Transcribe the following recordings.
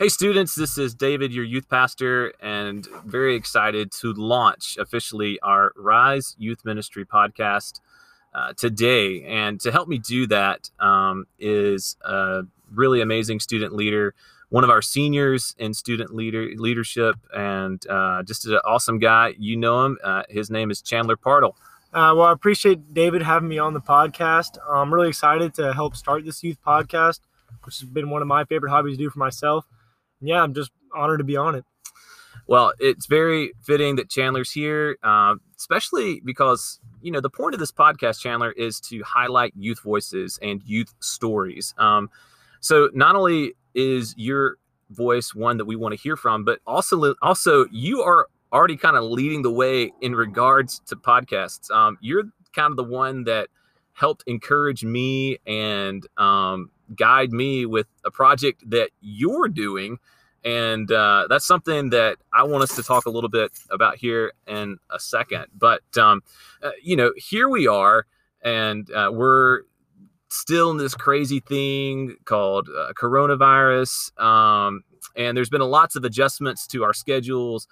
Hey, students, this is David, your youth pastor, and very excited to launch officially our Rise Youth Ministry podcast uh, today. And to help me do that um, is a really amazing student leader, one of our seniors in student leader leadership, and uh, just an awesome guy. You know him. Uh, his name is Chandler Partle. Uh, well, I appreciate David having me on the podcast. I'm really excited to help start this youth podcast, which has been one of my favorite hobbies to do for myself yeah, I'm just honored to be on it. Well, it's very fitting that Chandler's here, uh, especially because you know the point of this podcast, Chandler, is to highlight youth voices and youth stories. Um, so not only is your voice one that we want to hear from, but also also you are already kind of leading the way in regards to podcasts. Um, you're kind of the one that helped encourage me and um, guide me with a project that you're doing. And uh, that's something that I want us to talk a little bit about here in a second. But, um, uh, you know, here we are, and uh, we're still in this crazy thing called uh, coronavirus. Um, and there's been lots of adjustments to our schedules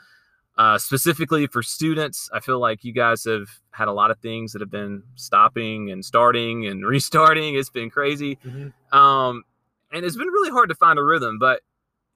uh, specifically for students, I feel like you guys have had a lot of things that have been stopping and starting and restarting. It's been crazy. Mm-hmm. Um, and it's been really hard to find a rhythm. But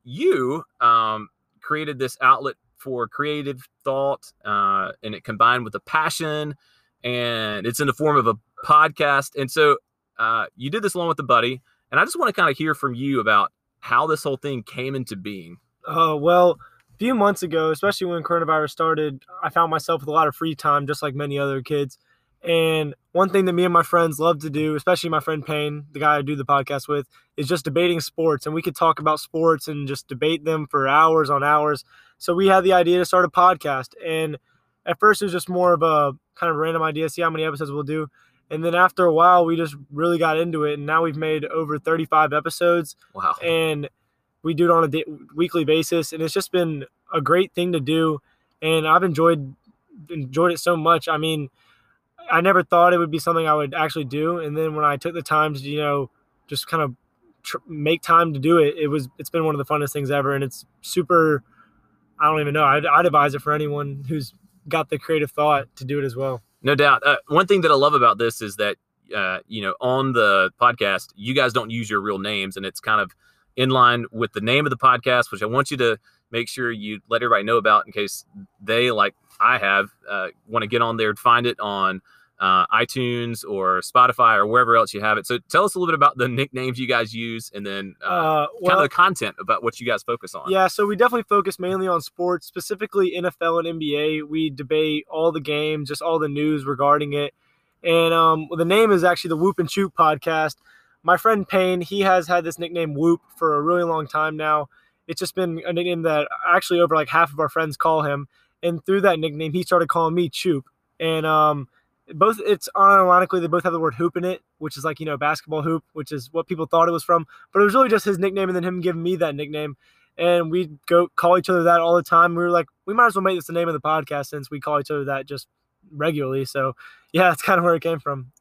you um, created this outlet for creative thought uh, and it combined with a passion and it's in the form of a podcast. And so uh, you did this along with a buddy. And I just want to kind of hear from you about how this whole thing came into being. Oh, well, few months ago, especially when coronavirus started, I found myself with a lot of free time, just like many other kids. And one thing that me and my friends love to do, especially my friend Payne, the guy I do the podcast with, is just debating sports. And we could talk about sports and just debate them for hours on hours. So we had the idea to start a podcast. And at first, it was just more of a kind of random idea, see how many episodes we'll do. And then after a while, we just really got into it. And now we've made over 35 episodes. Wow. And we do it on a day, weekly basis, and it's just been a great thing to do. And I've enjoyed enjoyed it so much. I mean, I never thought it would be something I would actually do, and then when I took the time to you know just kind of tr- make time to do it, it was it's been one of the funnest things ever, and it's super. I don't even know. I'd, I'd advise it for anyone who's got the creative thought to do it as well. No doubt. Uh, one thing that I love about this is that uh, you know on the podcast, you guys don't use your real names, and it's kind of in line with the name of the podcast, which I want you to make sure you let everybody know about in case they, like I have, uh, want to get on there and find it on uh, iTunes or Spotify or wherever else you have it. So tell us a little bit about the nicknames you guys use and then uh, uh well, kind of the content about what you guys focus on. Yeah, so we definitely focus mainly on sports, specifically NFL and NBA. We debate all the games, just all the news regarding it. And um, well, the name is actually the Whoop and Choop podcast my friend Payne, he has had this nickname Whoop for a really long time now. It's just been a nickname that actually over like half of our friends call him. And through that nickname, he started calling me Choop. And um, both it's unironically they both have the word hoop in it, which is like you know basketball hoop, which is what people thought it was from. But it was really just his nickname, and then him giving me that nickname. And we go call each other that all the time. We were like, we might as well make this the name of the podcast since we call each other that just regularly. So yeah, that's kind of where it came from.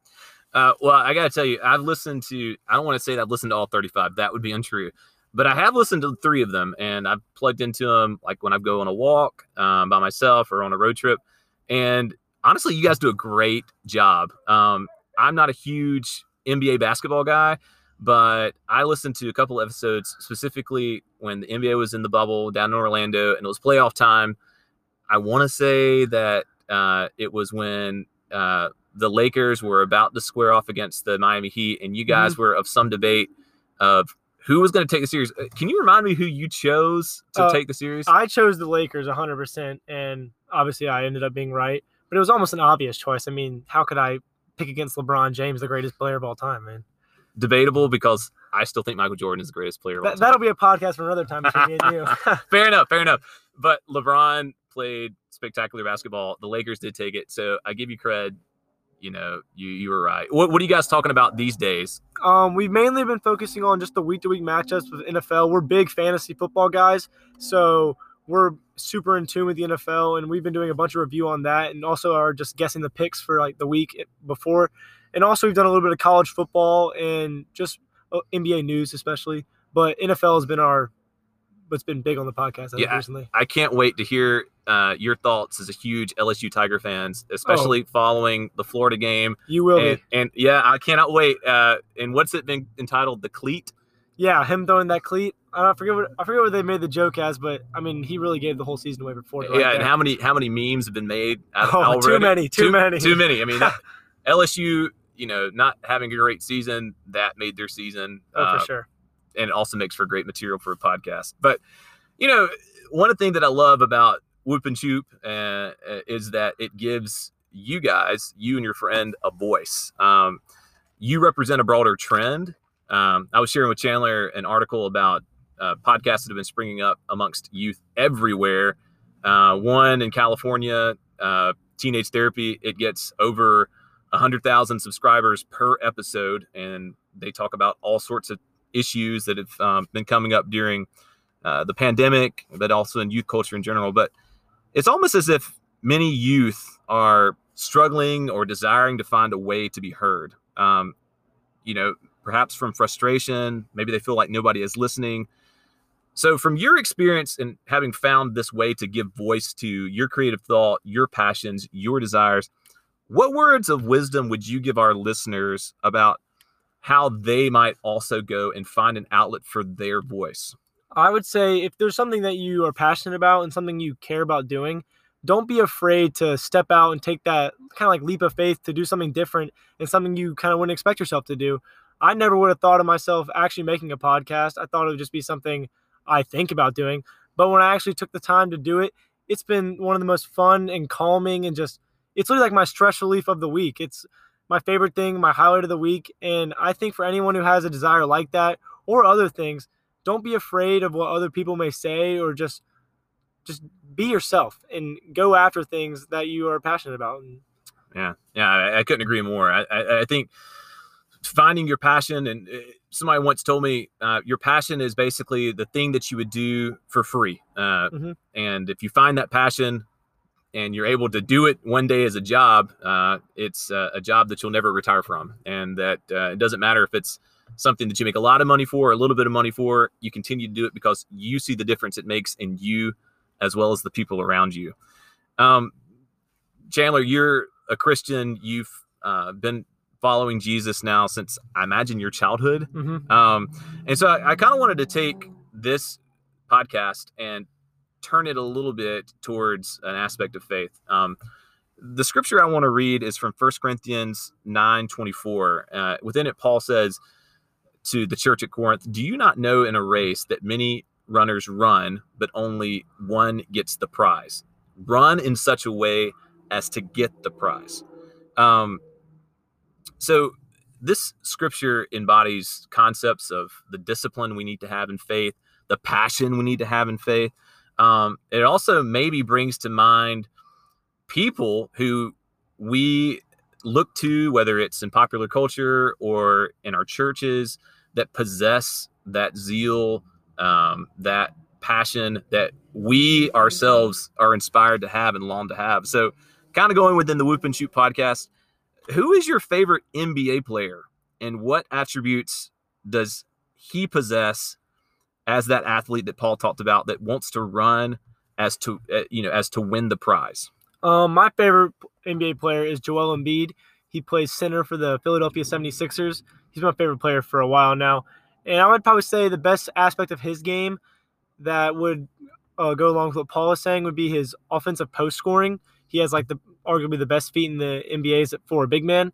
Uh, well, I got to tell you, I've listened to, I don't want to say that I've listened to all 35. That would be untrue. But I have listened to three of them and I've plugged into them like when I go on a walk um, by myself or on a road trip. And honestly, you guys do a great job. Um, I'm not a huge NBA basketball guy, but I listened to a couple episodes specifically when the NBA was in the bubble down in Orlando and it was playoff time. I want to say that uh, it was when uh, the Lakers were about to square off against the Miami Heat, and you guys mm-hmm. were of some debate of who was going to take the series. Uh, can you remind me who you chose to uh, take the series? I chose the Lakers 100%, and obviously I ended up being right, but it was almost an obvious choice. I mean, how could I pick against LeBron James, the greatest player of all time, man? Debatable because I still think Michael Jordan is the greatest player. That, that'll be a podcast for another time between me and you. fair enough, fair enough. But LeBron played spectacular basketball. The Lakers did take it, so I give you credit you know, you you were right. What what are you guys talking about these days? Um, we've mainly been focusing on just the week to week matchups with NFL. We're big fantasy football guys, so we're super in tune with the NFL, and we've been doing a bunch of review on that, and also are just guessing the picks for like the week before, and also we've done a little bit of college football and just uh, NBA news, especially. But NFL has been our what's been big on the podcast Yeah, recently. I can't wait to hear uh, your thoughts as a huge LSU Tiger fans, especially following the Florida game. You will And, be. and yeah, I cannot wait. Uh, and what's it been entitled? The cleat. Yeah, him throwing that cleat. I forget what I forget what they made the joke as, but I mean he really gave the whole season away for Florida. yeah, right and there. how many how many memes have been made? out- Oh, too many, too many. too many. I mean, that- LSU, you know, not having a great season that made their season. oh, uh, for sure. And it also makes for great material for a podcast. But you know, one thing that I love about Whoop and Choop uh, is that it gives you guys, you and your friend, a voice. Um, you represent a broader trend. Um, I was sharing with Chandler an article about uh, podcasts that have been springing up amongst youth everywhere. Uh, one in California, uh, Teenage Therapy, it gets over 100,000 subscribers per episode, and they talk about all sorts of issues that have um, been coming up during uh, the pandemic, but also in youth culture in general. But it's almost as if many youth are struggling or desiring to find a way to be heard. Um, you know, perhaps from frustration, maybe they feel like nobody is listening. So, from your experience and having found this way to give voice to your creative thought, your passions, your desires, what words of wisdom would you give our listeners about how they might also go and find an outlet for their voice? I would say if there's something that you are passionate about and something you care about doing, don't be afraid to step out and take that kind of like leap of faith to do something different and something you kind of wouldn't expect yourself to do. I never would have thought of myself actually making a podcast. I thought it would just be something I think about doing. But when I actually took the time to do it, it's been one of the most fun and calming and just it's really like my stress relief of the week. It's my favorite thing, my highlight of the week. And I think for anyone who has a desire like that or other things, don't be afraid of what other people may say or just just be yourself and go after things that you are passionate about. Yeah, yeah, I, I couldn't agree more. I, I, I think finding your passion, and uh, somebody once told me, uh, your passion is basically the thing that you would do for free. Uh, Mhm. And if you find that passion and you're able to do it one day as a job, uh, it's uh, a job that you'll never retire from, and that uh, it doesn't matter if it's something that you make a lot of money for, or a little bit of money for. You continue to do it because you see the difference it makes in you as well as the people around you. Um, Chandler, you're a Christian. You've uh, been following Jesus now since I imagine your childhood. Mhm. Um, and so I, I kind of wanted to take this podcast and turn it a little bit towards an aspect of faith. Um, the scripture I want to read is from 1 Corinthians 9 24. Uh, within it, Paul says to the church at Corinth, Do you not know in a race that many runners run, but only one gets the prize? Run in such a way as to get the prize. Um, so, this scripture embodies concepts of the discipline we need to have in faith, the passion we need to have in faith. Um, it also maybe brings to mind people who we look to, whether it's in popular culture or in our churches, that possess that zeal, um, that passion that we ourselves are inspired to have and long to have. So, kind of going within the Whoop and Choop podcast, who is your favorite NBA player and what attributes does he possess as that athlete that Paul talked about that wants to run as to uh, you know as to win the prize? Um, my favorite NBA player is Joel Embiid. He plays center for the Philadelphia 76ers. He's my favorite player for a while now. And I would probably say the best aspect of his game that would uh, go along with what Paul is saying would be his offensive post scoring. He has like the arguably the best feet in the NBA for a big man.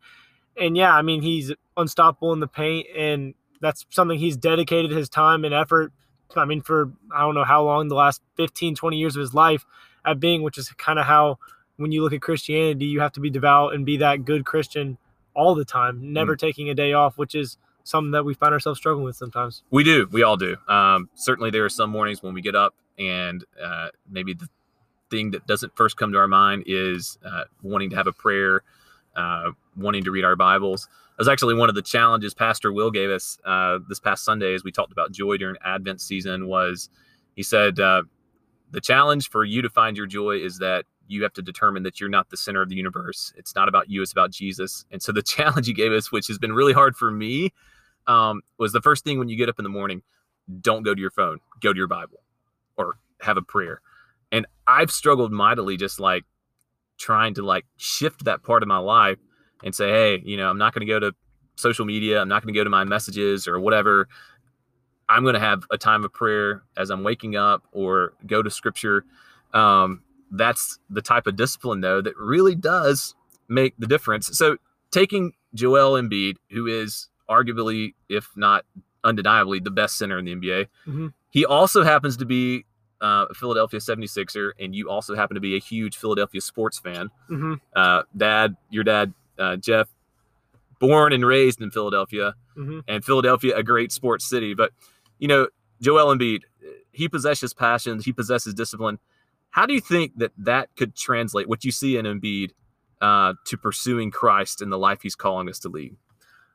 And yeah, I mean, he's unstoppable in the paint. And that's something he's dedicated his time and effort. I mean, for I don't know how long, the last 15, 20 years of his life at being, which is kind of how when you look at Christianity, you have to be devout and be that good Christian all the time, never taking a day off, which is something that we find ourselves struggling with sometimes. We do. We all do. Um, certainly, there are some mornings when we get up and uh, maybe the thing that doesn't first come to our mind is uh, wanting to have a prayer, uh, wanting to read our Bibles. That was actually one of the challenges Pastor Will gave us uh, this past Sunday as we talked about joy during Advent season. Was he said uh, the challenge for you to find your joy is that you have to determine that you're not the center of the universe. It's not about you; it's about Jesus. And so the challenge he gave us, which has been really hard for me, um, was the first thing when you get up in the morning don't go to your phone go to your bible or have a prayer. And I've struggled mightily just like trying to like shift that part of my life and say, hey, you know, I'm not going to go to social media. I'm not going to go to my messages or whatever. I'm going to have a time of prayer as I'm waking up or go to scripture. Um, that's the type of discipline, though, that really does make the difference. So, taking Joel Embiid, who is arguably, if not undeniably, the best center in the NBA, Mhm. he also happens to be uh, a Philadelphia 76er, and you also happen to be a huge Philadelphia sports fan. hmm Uh, dad, your dad, uh, Jeff, born and raised in Philadelphia hmm and Philadelphia a great sports city. But you know, Joel Embiid, he possesses passion, he possesses discipline. How do you think that that could translate what you see in Embiid uh, to pursuing Christ in the life he's calling us to lead?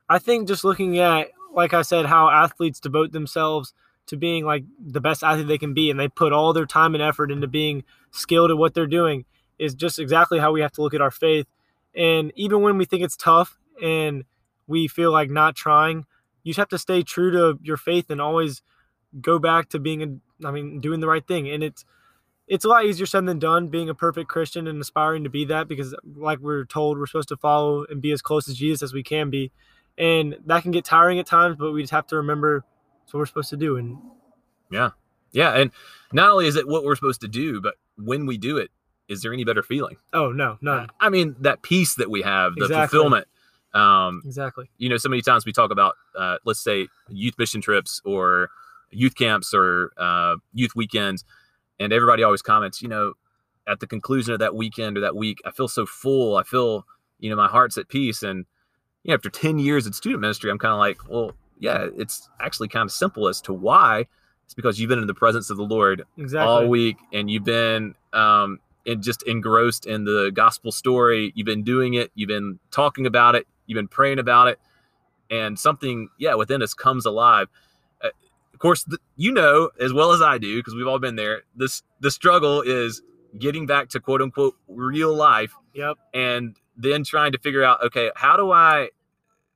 I think just looking at, like I said, how athletes devote themselves to being like the best athlete they can be, and they put all their time and effort into being skilled at what they're doing, is just exactly how we have to look at our faith. And even when we think it's tough and we feel like not trying, you just have to stay true to your faith and always go back to being, a, I mean, doing the right thing. And it's it's a lot easier said than done being a perfect Christian and aspiring to be that because, like we're told, we're supposed to follow and be as close to Jesus as we can be. And that can get tiring at times but we just have to remember it's what we're supposed to do. And Yeah, Yeah, and not only is it what we're supposed to do, but when we do it, is there any better feeling? oh no none I mean, that peace that we have, the Exactly. fulfillment. Um, exactly you know, so many times we talk about, uh, let's say, youth mission trips or youth camps or uh, youth weekends, and everybody always comments, you know, at the conclusion of that weekend or that week, I feel so full. I feel, you know, my heart's at peace. And you know, after ten years in student ministry, I'm kind of like, well, yeah, it's actually kind of simple as to why. It's because you've been in the presence of the Lord exactly all week and you've been um just engrossed in the gospel story. You've been doing it. You've been talking about it. You've been praying about it. And something yeah within us comes alive. Uh, of course th- you know as well as i do because we've all been there this the struggle is getting back to quote unquote real life yep. and then trying to figure out okay how do i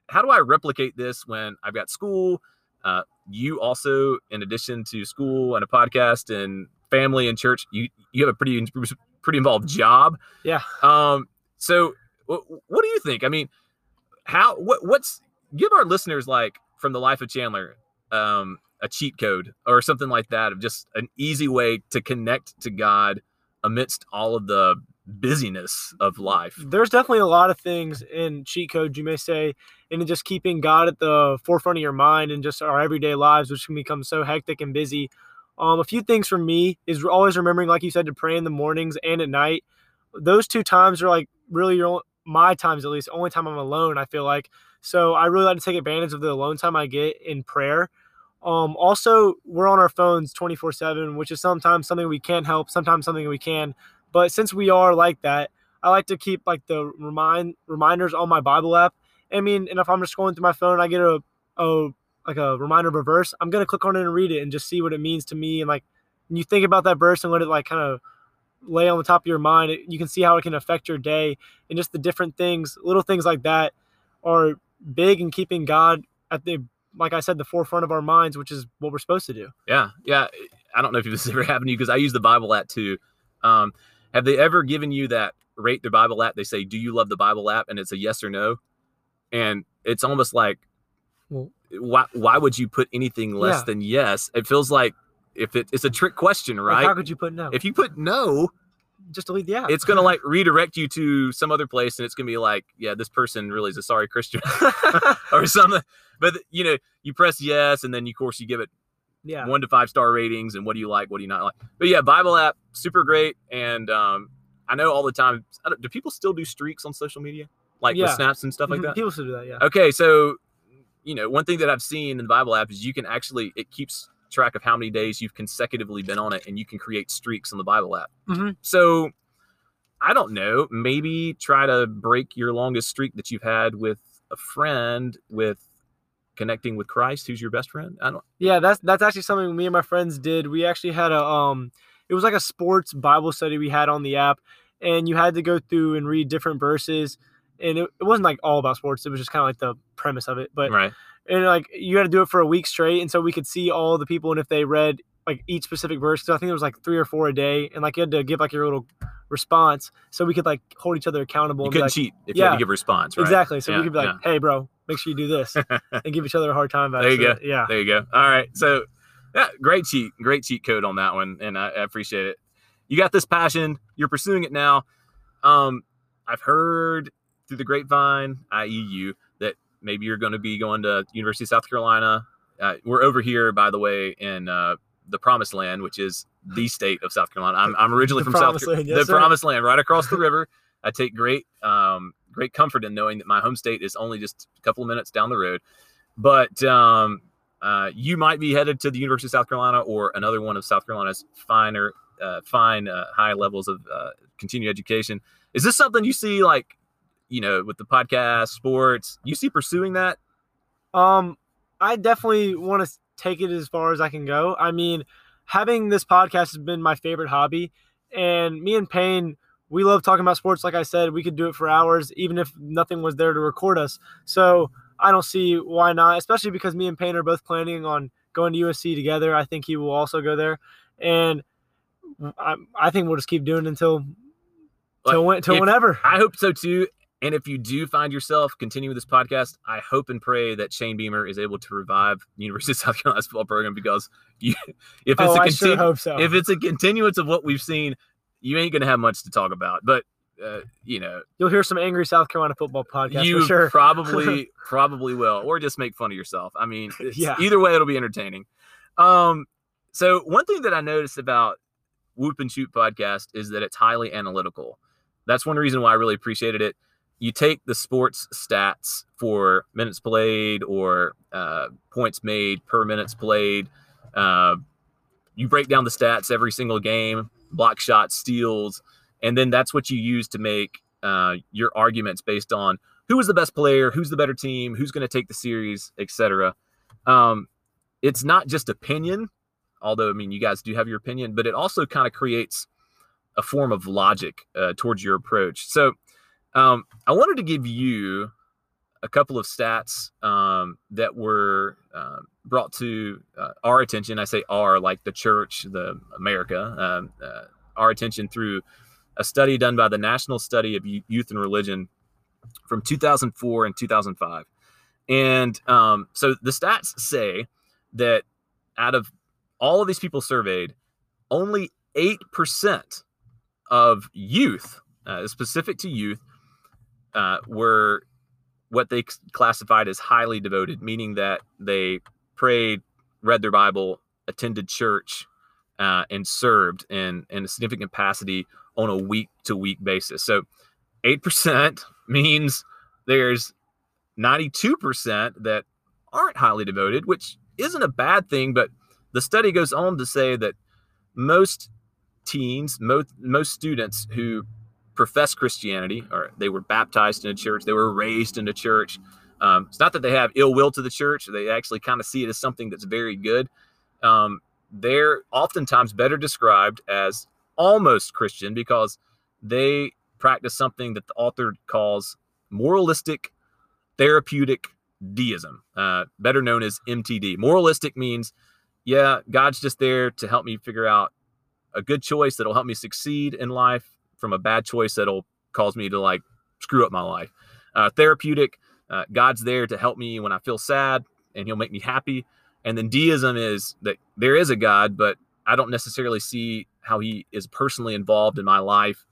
how do i replicate this when i've got school? Uh, you also in addition to school and a podcast and family and church you you have a pretty pretty involved job. Yeah. Um so what, what do you think? I mean how what what's give our listeners like from the life of chandler um a cheat code or something like that of just an easy way to connect to god amidst all of the busyness of life. There's definitely a lot of things in cheat code you may say and just keeping god at the forefront of your mind and just our everyday lives which can become so hectic and busy um, a few things for me is always remembering like you said to pray in the mornings and at night. Those two times are like really your own, my times at least only time i'm alone i feel like. So i really like to take advantage of the alone time i get in prayer. Um, also we're on our phones 24 7 which is sometimes something we can't help sometimes something we can. But since we are like that i like to keep like the remind reminders on my bible app. I mean and if i'm just going through my phone i get a, a like a reminder of a verse i'm gonna click on it and read it and just see what it means to me and like you think about that verse and let it like kind of lay on the top of your mind it, you can see how it can affect your day and just the different things little things like that are big in keeping god at the like i said the forefront of our minds which is what we're supposed to do Yeah, yeah. I don't know if this has ever happened to you because I use the Bible app too. Um, have they ever given you that rate their Bible app? They say, "Do you love the Bible app?" and it's a yes or no, and it's almost like, Well- why why would you put anything less Yeah. than yes? It feels like if it, it's a trick question, Like, right? how could you put no if you put no, just delete the app it's gonna like redirect you to some other place, and it's gonna be like, yeah, this person really is a sorry Christian or something. But you know, you press yes, and then of course you give it yeah one to five star ratings and what do you like, what do you not like. But yeah, Bible app, super great. And um, I know all the time. Don't, people still do streaks on social media, like with snaps and stuff like Mhm. that? people still do that yeah Okay, so you know, one thing that I've seen in the Bible app is you can actually it keeps track of how many days you've consecutively been on it, and you can create streaks on the Bible app. Mhm. So I don't know, maybe try to break your longest streak that you've had with a friend with connecting with Christ, who's your best friend. I don't. Yeah, that's that's actually something me and my friends did. We actually had a um it was like a sports Bible study we had on the app and you had to go through and read different verses and it, it wasn't like all about sports, it was just kind of like the premise of it. But Right. and like you had to do it for a week straight and so we could see all the people and if they read like each specific verse. So I think there was like three or four a day, and like you had to give like your little response, so we could like hold each other accountable. You couldn't like, cheat if you had to give a response, right? Exactly. So Yeah, we could be like, "Hey, bro, make sure you do this," and give each other a hard time about There it. you So, go. Yeah. There you go. All right. So, yeah, great cheat, great cheat code on that one, and I, I appreciate it. You got this passion. You're pursuing it now. Um, I've heard through the grapevine, i.e., you, that maybe you're going to be going to University of South Carolina. Uh, we're over here, by the way, in uh, the Promised Land, which is the state of South Carolina. I'm, I'm originally The from South Carolina, yes, the sir. Promised Land, right across the river. I take great um, great comfort in knowing that my home state is only just a couple of minutes down the road. But um, uh, you might be headed to the University of South Carolina or another one of South Carolina's finer, uh, fine, uh, high levels of uh, continued education. Is this something you see, like, you know, with the podcast, sports? You see pursuing that? Um, I definitely want to take it as far as I can go. I mean, having this podcast has been my favorite hobby, and me and Payne, we love talking about sports. Like I said, we could do it for hours, even if nothing was there to record us. So I don't see why not, especially because me and Payne are both planning on going to USC together. I think he will also go there, and I, I think we'll just keep doing it until till, when, till whenever. I hope so too. And if you do find yourself continuing this podcast, I hope and pray that Shane Beamer is able to revive the University of South Carolina's football program because you, if it's oh, a I sure hope so. if it's a continuance of what we've seen, you ain't gonna have much to talk about. But uh, you know, You'll hear some angry South Carolina football podcast you for sure. probably probably will, or just make fun of yourself. I mean, Yeah. either way, it'll be entertaining. Um, so one thing that I noticed about Whoop and Choop podcast is that it's highly analytical. That's one reason why I really appreciated it. You take the sports stats for minutes played or uh, points made per minutes played. Uh, you break down the stats every single game, block shots, steals, and then that's what you use to make uh, your arguments based on who is the best player, who's the better team, who's going to take the series, etc. Um, it's not just opinion, although I mean you guys do have your opinion, but it also kind of creates a form of logic uh, towards your approach. So um, I wanted to give you a couple of stats um, that were uh, brought to uh, our attention. I say our, like the church, the America, um, uh, our attention through a study done by the National Study of Youth and Religion from 2004 and 2005. And um, so the stats say that out of all of these people surveyed, only 8% of youth, uh, specific to youth, uh, were what they classified as highly devoted, meaning that they prayed, read their Bible, attended church, uh, and served in, in a significant capacity on a week to week basis. So 8% means there's 92% that aren't highly devoted, which isn't a bad thing, but the study goes on to say that most teens, most, most students who profess Christianity, or they were baptized in a church, they were raised in a church. Um, it's not that they have ill will to the church; they actually kind of see it as something that's very good. Um, they're oftentimes better described as almost Christian because they practice something that the author calls moralistic therapeutic deism, uh, better known as MTD. Moralistic means, yeah, God's just there to help me figure out a good choice that'll help me succeed in life from a bad choice that'll cause me to like screw up my life. Uh, therapeutic, uh, God's there to help me when I feel sad and he'll make me happy. And then deism is that there is a God, but I don't necessarily see how he is personally involved in my life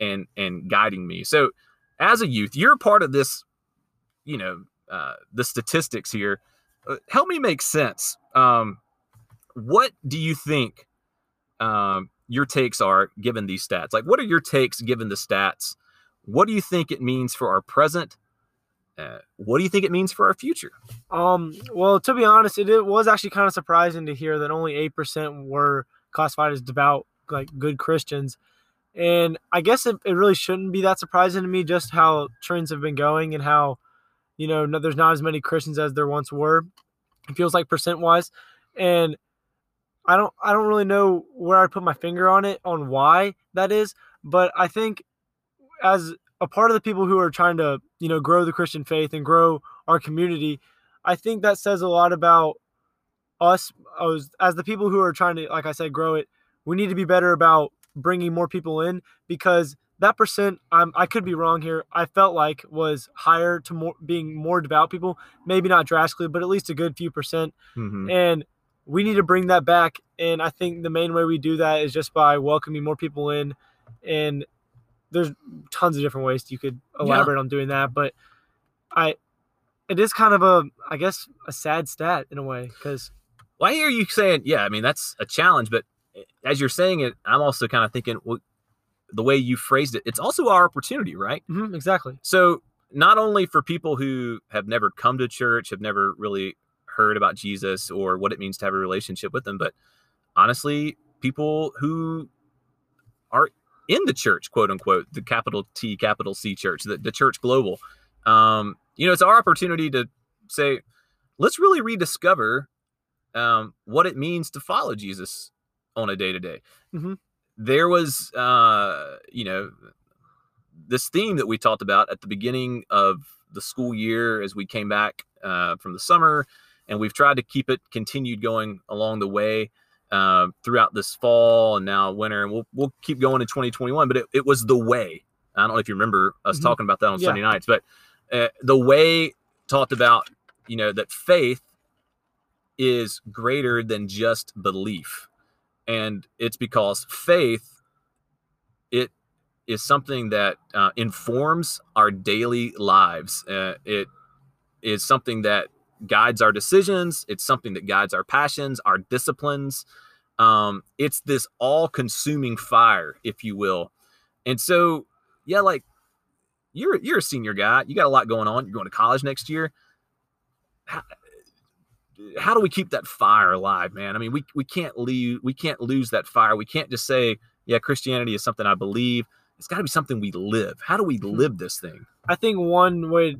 and and guiding me. So as a youth, you're part of this, you know, uh, the statistics here. Uh, help me make sense. Um, what do you think um, your takes are given these stats? Like, what are your takes given the stats? What do you think it means for our present? Uh, what do you think it means for our future? Um, well, to be honest, it, it was actually kind of surprising to hear that only eight percent were classified as devout, like good Christians. And I guess it, it really shouldn't be that surprising to me, just how trends have been going and how, you know, no, there's not as many Christians as there once were. It feels like percent wise, and I don't, I don't really know where I put my finger on it on why that is, but I think as a part of the people who are trying to, you know, grow the Christian faith and grow our community, I think that says a lot about us as, as the people who are trying to, like I said, grow it, we need to be better about bringing more people in because that percent, I'm, I could be wrong here. I felt like was higher to more being more devout people, maybe not drastically, but at least a good few percent. Mhm. And we need to bring that back. And I think the main way we do that is just by welcoming more people in. And there's tons of different ways you could elaborate on doing that. But I, it is kind of a, I guess, a sad stat in a way because Well, are you saying, yeah, I mean, that's a challenge, but as you're saying it, I'm also kind of thinking, well, the way you phrased it, it's also our opportunity, right? Mhm, exactly. So, not only for people who have never come to church, have never really heard about Jesus or what it means to have a relationship with him, but honestly, people who are in the church, quote unquote, the capital T, capital C church, the, the church global. Um, you know, it's our opportunity to say, let's really rediscover um, what it means to follow Jesus on a day to day. There was, uh, you know, this theme that we talked about at the beginning of the school year as we came back uh, from the summer, and we've tried to keep it continued going along the way uh, throughout this fall and now winter, and we'll we'll keep going in 2021. But it, it was the way. I don't know if you remember us Mhm. talking about that on Yeah. Sunday nights, but uh, the way talked about, you know, that faith is greater than just belief, and it's because faith it is something that uh, informs our daily lives. Uh, it is something that guides our decisions. It's something that guides our passions, our disciplines. Um, it's this all-consuming fire, if you will. And so, yeah, like you're you're a senior guy. You got a lot going on. You're going to college next year. How, how do we keep that fire alive, man? I mean, we we can't leave. We can't lose that fire. We can't just say, yeah, Christianity is something I believe. It's got to be something we live. How do we live this thing? I think one way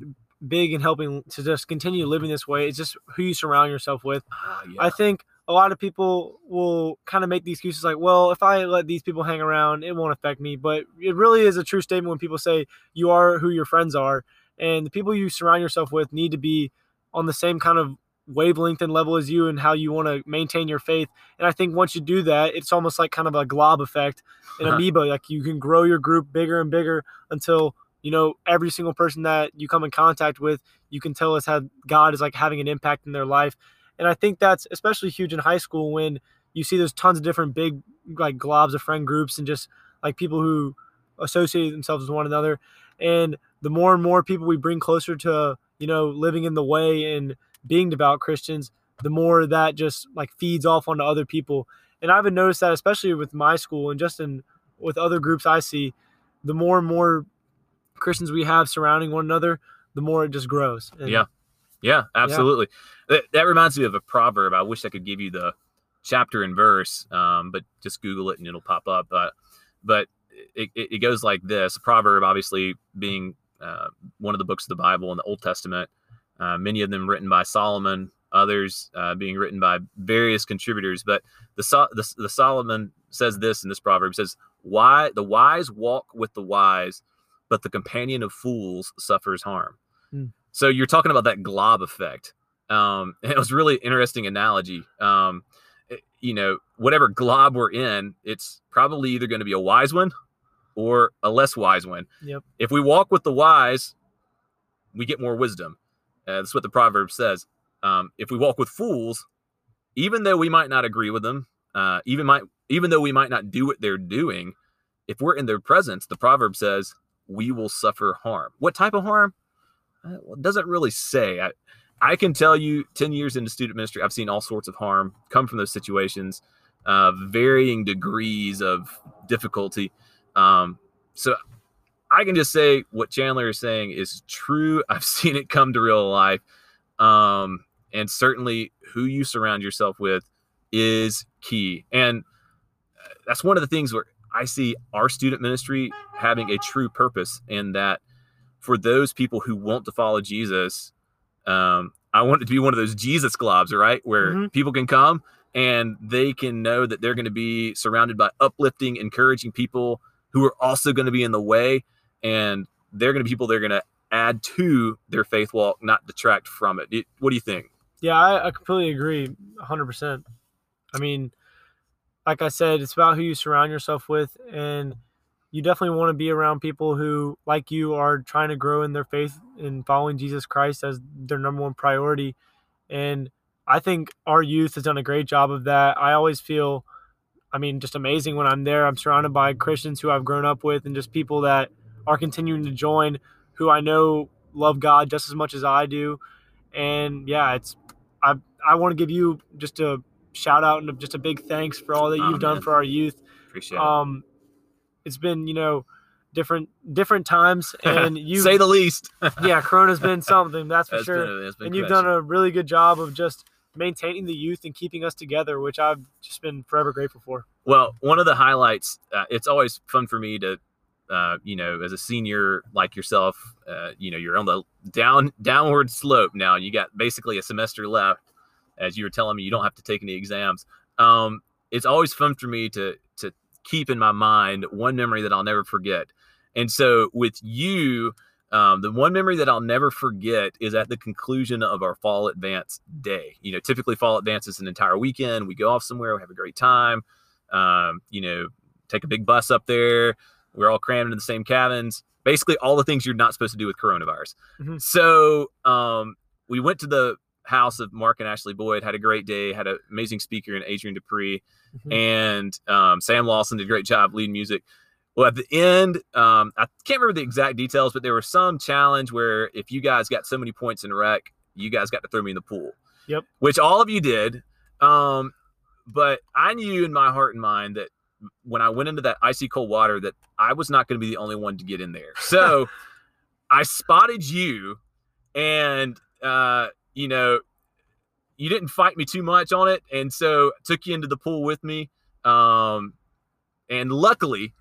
big in helping to just continue living this way. It's just who you surround yourself with. Ah, yeah. I think a lot of people will kind of make the excuses like, well, if I let these people hang around, it won't affect me. But it really is a true statement when people say you are who your friends are. And the people you surround yourself with need to be on the same kind of wavelength and level as you and how you want to maintain your faith. And I think once you do that, it's almost like kind of a glob effect, an amoeba. Like you can grow your group bigger and bigger until you know every single person that you come in contact with, you can tell us how God is like having an impact in their life. And I think that's especially huge in high school when you see there's tons of different big like globs of friend groups and just like people who associate themselves with one another. And the more and more people we bring closer to, you know, living in the way and being devout Christians, the more that just like feeds off onto other people. And I've noticed that especially with my school and just in with other groups I see, the more and more Christians we have surrounding one another, the more it just grows. And Yeah. Yeah, absolutely. That, that reminds me of a proverb. I wish I could give you the chapter and verse, um, but just Google it and it'll pop up. But but it, it, goes like this: a proverb, obviously being uh, one of the books of the Bible in the Old Testament, uh, many of them written by Solomon, others uh, being written by various contributors. But the, the the Solomon says this in this proverb: says, "Why the wise walk with the wise, but the companion of fools suffers harm." Hmm. So you're talking about that glob effect. Um, it was really interesting analogy. Um, it- you know, whatever glob we're in, it's probably either going to be a wise one or a less wise one. Yep. If we walk with the wise, we get more wisdom. Uh, that's what the proverb says. Um, if we walk with fools, even though we might not agree with them, uh, even might even though we might not do what they're doing, if we're in their presence, the proverb says we will suffer harm. What type of harm? Uh, it doesn't really say. I, I can tell you, 10 years into student ministry, I've seen all sorts of harm come from those situations, uh, varying degrees of difficulty. Um, so I can just say what Chandler is saying is true. I've seen it come to real life. Um, and certainly who you surround yourself with is key. And uh, that's one of the things where I see our student ministry having a true purpose in that for those people who want to follow Jesus, um, I want it to be one of those Jesus globs, right? Where Mhm. people can come and they can know that they're going to be surrounded by uplifting, encouraging people who are also going to be in the way. And they're going to be people they're going to add to their faith walk, not detract from it. What do you think? Yeah, I, I completely agree, hundred percent. I mean, like I said, it's about who you surround yourself with, and you definitely want to be around people who, like you, are trying to grow in their faith and following Jesus Christ as their number one priority. And I think our youth has done a great job of that. I always feel, I mean, just amazing when I'm there. I'm surrounded by Christians who I've grown up with and just people that are continuing to join who I know love God just as much as I do. And yeah, it's I I want to give you just a shout out and just a big thanks for all that Oh, you've done for our youth. Appreciate it. Um, it's been you know different different times, and you say the least. yeah, Corona's been something that's for That's sure. been- been and you've crazy. done a really good job of just maintaining the youth and keeping us together, which I've just been forever grateful for. Well, one of the highlights, uh, it's always fun for me to, uh, you know, as a senior like yourself, uh, you know, you're on the down downward slope now. You got basically a semester left, as you were telling me. You don't have to take any exams. Um, it's always fun for me to to keep in my mind one memory that I'll never forget. And so with you, um, the one memory that I'll never forget is at the conclusion of our fall advance day. You know, typically fall advance is an entire weekend. We go off somewhere, we have a great time. Um, you know, take a big bus up there. We're all crammed into the same cabins. Basically, all the things you're not supposed to do with coronavirus. Mhm. So um, we went to the house of Mark and Ashley Boyd. Had a great day. Had an amazing speaker in Adrian Dupree Mhm. and um, Sam Lawson did a great job leading music. Well, at the end, um, I can't remember the exact details, but there was some challenge where if you guys got so many points in rec, you guys got to throw me in the pool. Yep. Which all of you did. Um, but I knew in my heart and mind that when I went into that icy cold water that I was not going to be the only one to get in there. So I spotted you and uh, you know, you didn't fight me too much on it, and so took you into the pool with me. Um, and luckily,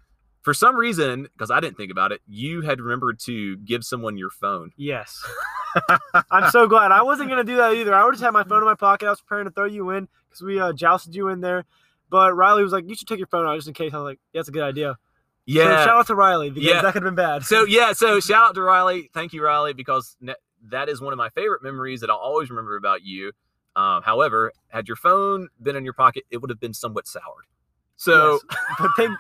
for some reason, because I didn't think about it, you had remembered to give someone your phone. Yes. I'm so glad. I wasn't gonna do that either. I would just had my phone in my pocket. I was preparing to throw you in because we uh, jousted you in there. But Riley was like, "You should take your phone out just in case." I was like, yeah, "That's a good idea." So Yeah. shout out to Riley because Yeah. that could have been bad. So yeah, so shout out to Riley. Thank you, Riley, because that is one of my favorite memories that I'll always remember about you. Um, however, had your phone been in your pocket, it would have been somewhat soured. So Yes. but thank,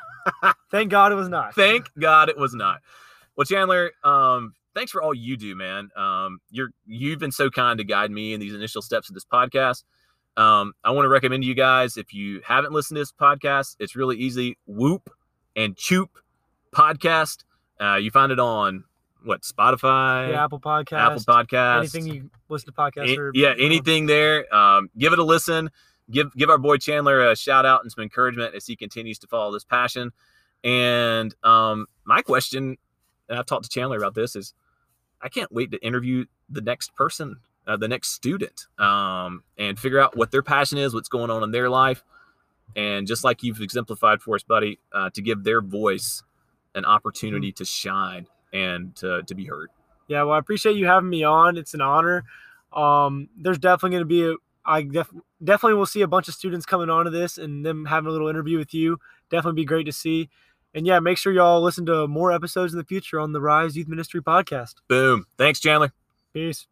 thank God it was not. thank God it was not. Well, Chandler, um, thanks for all you do, man. Um, you're you've been so kind to guide me in these initial steps of this podcast. Um, I want to recommend to you guys if you haven't listened to this podcast, it's really easy. Whoop and Choop podcast. Uh, you find it on what Spotify, Yeah, Apple Podcast, Apple Podcast, anything you listen to podcasts. a- or, yeah, you know. anything there. Um, give it a listen. Give give our boy Chandler a shout out and some encouragement as he continues to follow this passion. And um, my question, and I've talked to Chandler about this, is I can't wait to interview the next person, uh, the next student, um, and figure out what their passion is, what's going on in their life, and just like you've exemplified for us, buddy, uh, to give their voice an opportunity to shine and to, to be heard. Yeah, well, I appreciate you having me on. It's an honor. Um, there's definitely going to be a, I def- definitely will see a bunch of students coming onto this and them having a little interview with you. Definitely be great to see. And yeah, make sure y'all listen to more episodes in the future on the Rise Youth Ministry podcast. Boom. Thanks, Chandler. Peace.